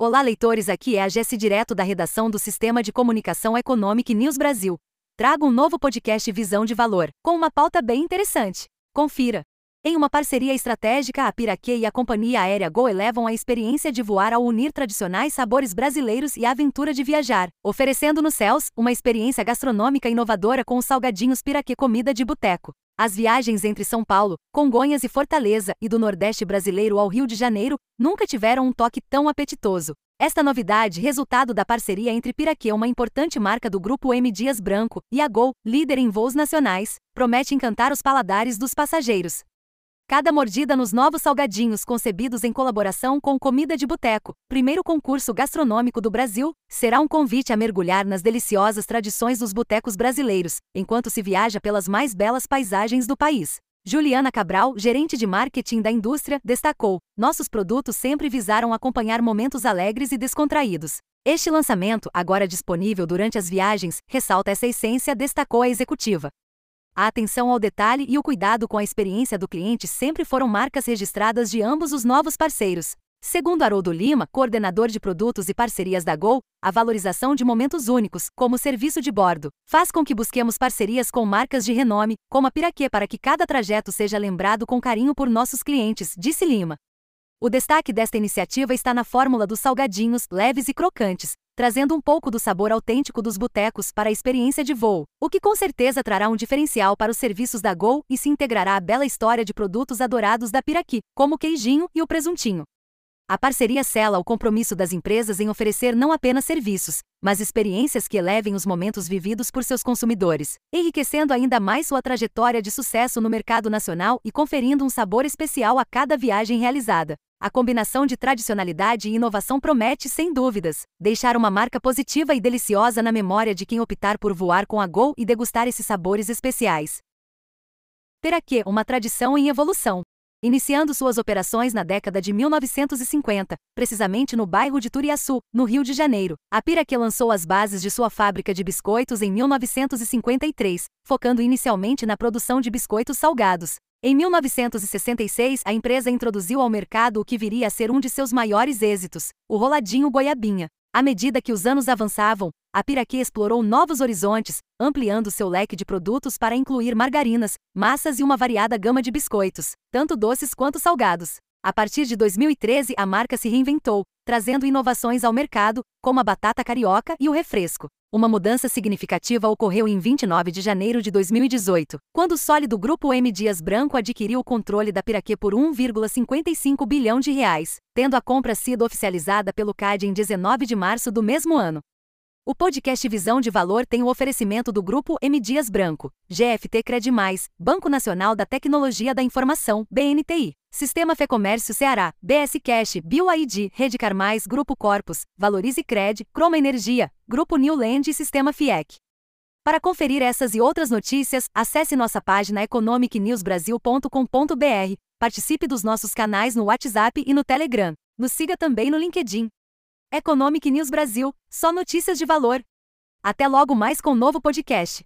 Olá, leitores, aqui é a Jesse direto da redação do Sistema de Comunicação Economic News Brasil. Trago um novo podcast Visão de Valor, com uma pauta bem interessante. Confira. Em uma parceria estratégica, a Piraquê e a companhia aérea Gol elevam a experiência de voar ao unir tradicionais sabores brasileiros e a aventura de viajar, oferecendo nos céus uma experiência gastronômica inovadora com os salgadinhos Piraquê comida de boteco. As viagens entre São Paulo, Congonhas e Fortaleza e do Nordeste brasileiro ao Rio de Janeiro nunca tiveram um toque tão apetitoso. Esta novidade, resultado da parceria entre Piraquê, uma importante marca do grupo M Dias Branco, e a Gol, líder em voos nacionais, promete encantar os paladares dos passageiros. Cada mordida nos novos salgadinhos concebidos em colaboração com Comida de Boteco, primeiro concurso gastronômico do Brasil, será um convite a mergulhar nas deliciosas tradições dos botecos brasileiros, enquanto se viaja pelas mais belas paisagens do país. Juliana Cabral, gerente de marketing da indústria, destacou: Nossos produtos sempre visaram acompanhar momentos alegres e descontraídos. Este lançamento, agora disponível durante as viagens, ressalta essa essência, destacou a executiva. A atenção ao detalhe e o cuidado com a experiência do cliente sempre foram marcas registradas de ambos os novos parceiros. Segundo Haroldo Lima, coordenador de produtos e parcerias da Gol, a valorização de momentos únicos, como serviço de bordo, faz com que busquemos parcerias com marcas de renome, como a Piraquê, para que cada trajeto seja lembrado com carinho por nossos clientes, disse Lima. O destaque desta iniciativa está na fórmula dos salgadinhos, leves e crocantes, trazendo um pouco do sabor autêntico dos botecos para a experiência de voo, o que com certeza trará um diferencial para os serviços da Gol e se integrará à bela história de produtos adorados da Piraqui, como o queijinho e o presuntinho. A parceria sela o compromisso das empresas em oferecer não apenas serviços, mas experiências que elevem os momentos vividos por seus consumidores, enriquecendo ainda mais sua trajetória de sucesso no mercado nacional e conferindo um sabor especial a cada viagem realizada. A combinação de tradicionalidade e inovação promete, sem dúvidas, deixar uma marca positiva e deliciosa na memória de quem optar por voar com a Gol e degustar esses sabores especiais. Peraquê, uma tradição em evolução. Iniciando suas operações na década de 1950, precisamente no bairro de Turiaçu, no Rio de Janeiro, a Piraquê lançou as bases de sua fábrica de biscoitos em 1953, focando inicialmente na produção de biscoitos salgados. Em 1966, a empresa introduziu ao mercado o que viria a ser um de seus maiores êxitos, o roladinho goiabinha. À medida que os anos avançavam, a Piraquê explorou novos horizontes, ampliando seu leque de produtos para incluir margarinas, massas e uma variada gama de biscoitos, tanto doces quanto salgados. A partir de 2013, a marca se reinventou, trazendo inovações ao mercado, como a batata carioca e o refresco. Uma mudança significativa ocorreu em 29 de janeiro de 2018, quando o sólido Grupo M Dias Branco adquiriu o controle da Piraquê por 1,55 bilhão de reais, tendo a compra sido oficializada pelo CAD em 19 de março do mesmo ano. O podcast Visão de Valor tem o oferecimento do Grupo M Dias Branco, GFT Credmais, Banco Nacional da Tecnologia da Informação, BNTI, Sistema Fê Comércio Ceará, BS Cash, BioID, Rede Carmais, Grupo Corpus, Valorize Cred, Croma Energia, Grupo Newland e Sistema FIEC. Para conferir essas e outras notícias, acesse nossa página economicnewsbrasil.com.br, participe dos nossos canais no WhatsApp e no Telegram. Nos siga também no LinkedIn. Economic News Brasil, só notícias de valor. Até logo mais com um novo podcast.